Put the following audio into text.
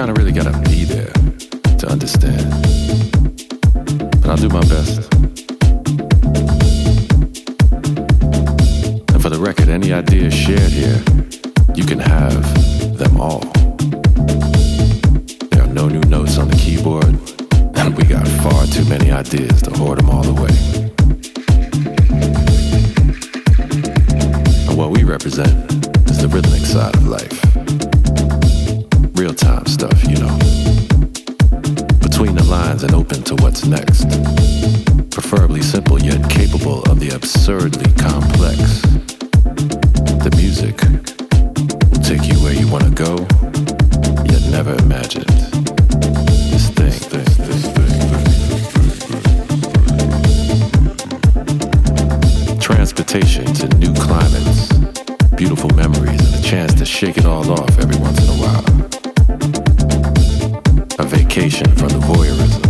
kind of really got to be there to understand. But I'll do my best. And for the record, any ideas shared here, you can have them all. There are no new notes on the keyboard, and we got far too many ideas to hoard them all away. And what we represent is the rhythmic side of life real time stuff, you know. Between the lines and open to what's next. Preferably simple yet capable of the absurdly complex. The music will take you where you want to go, yet never imagined. This thing, thing, thing. Transportation to new climates, beautiful memories, and a chance to shake it all off every once in a while gratification from the voyeurism.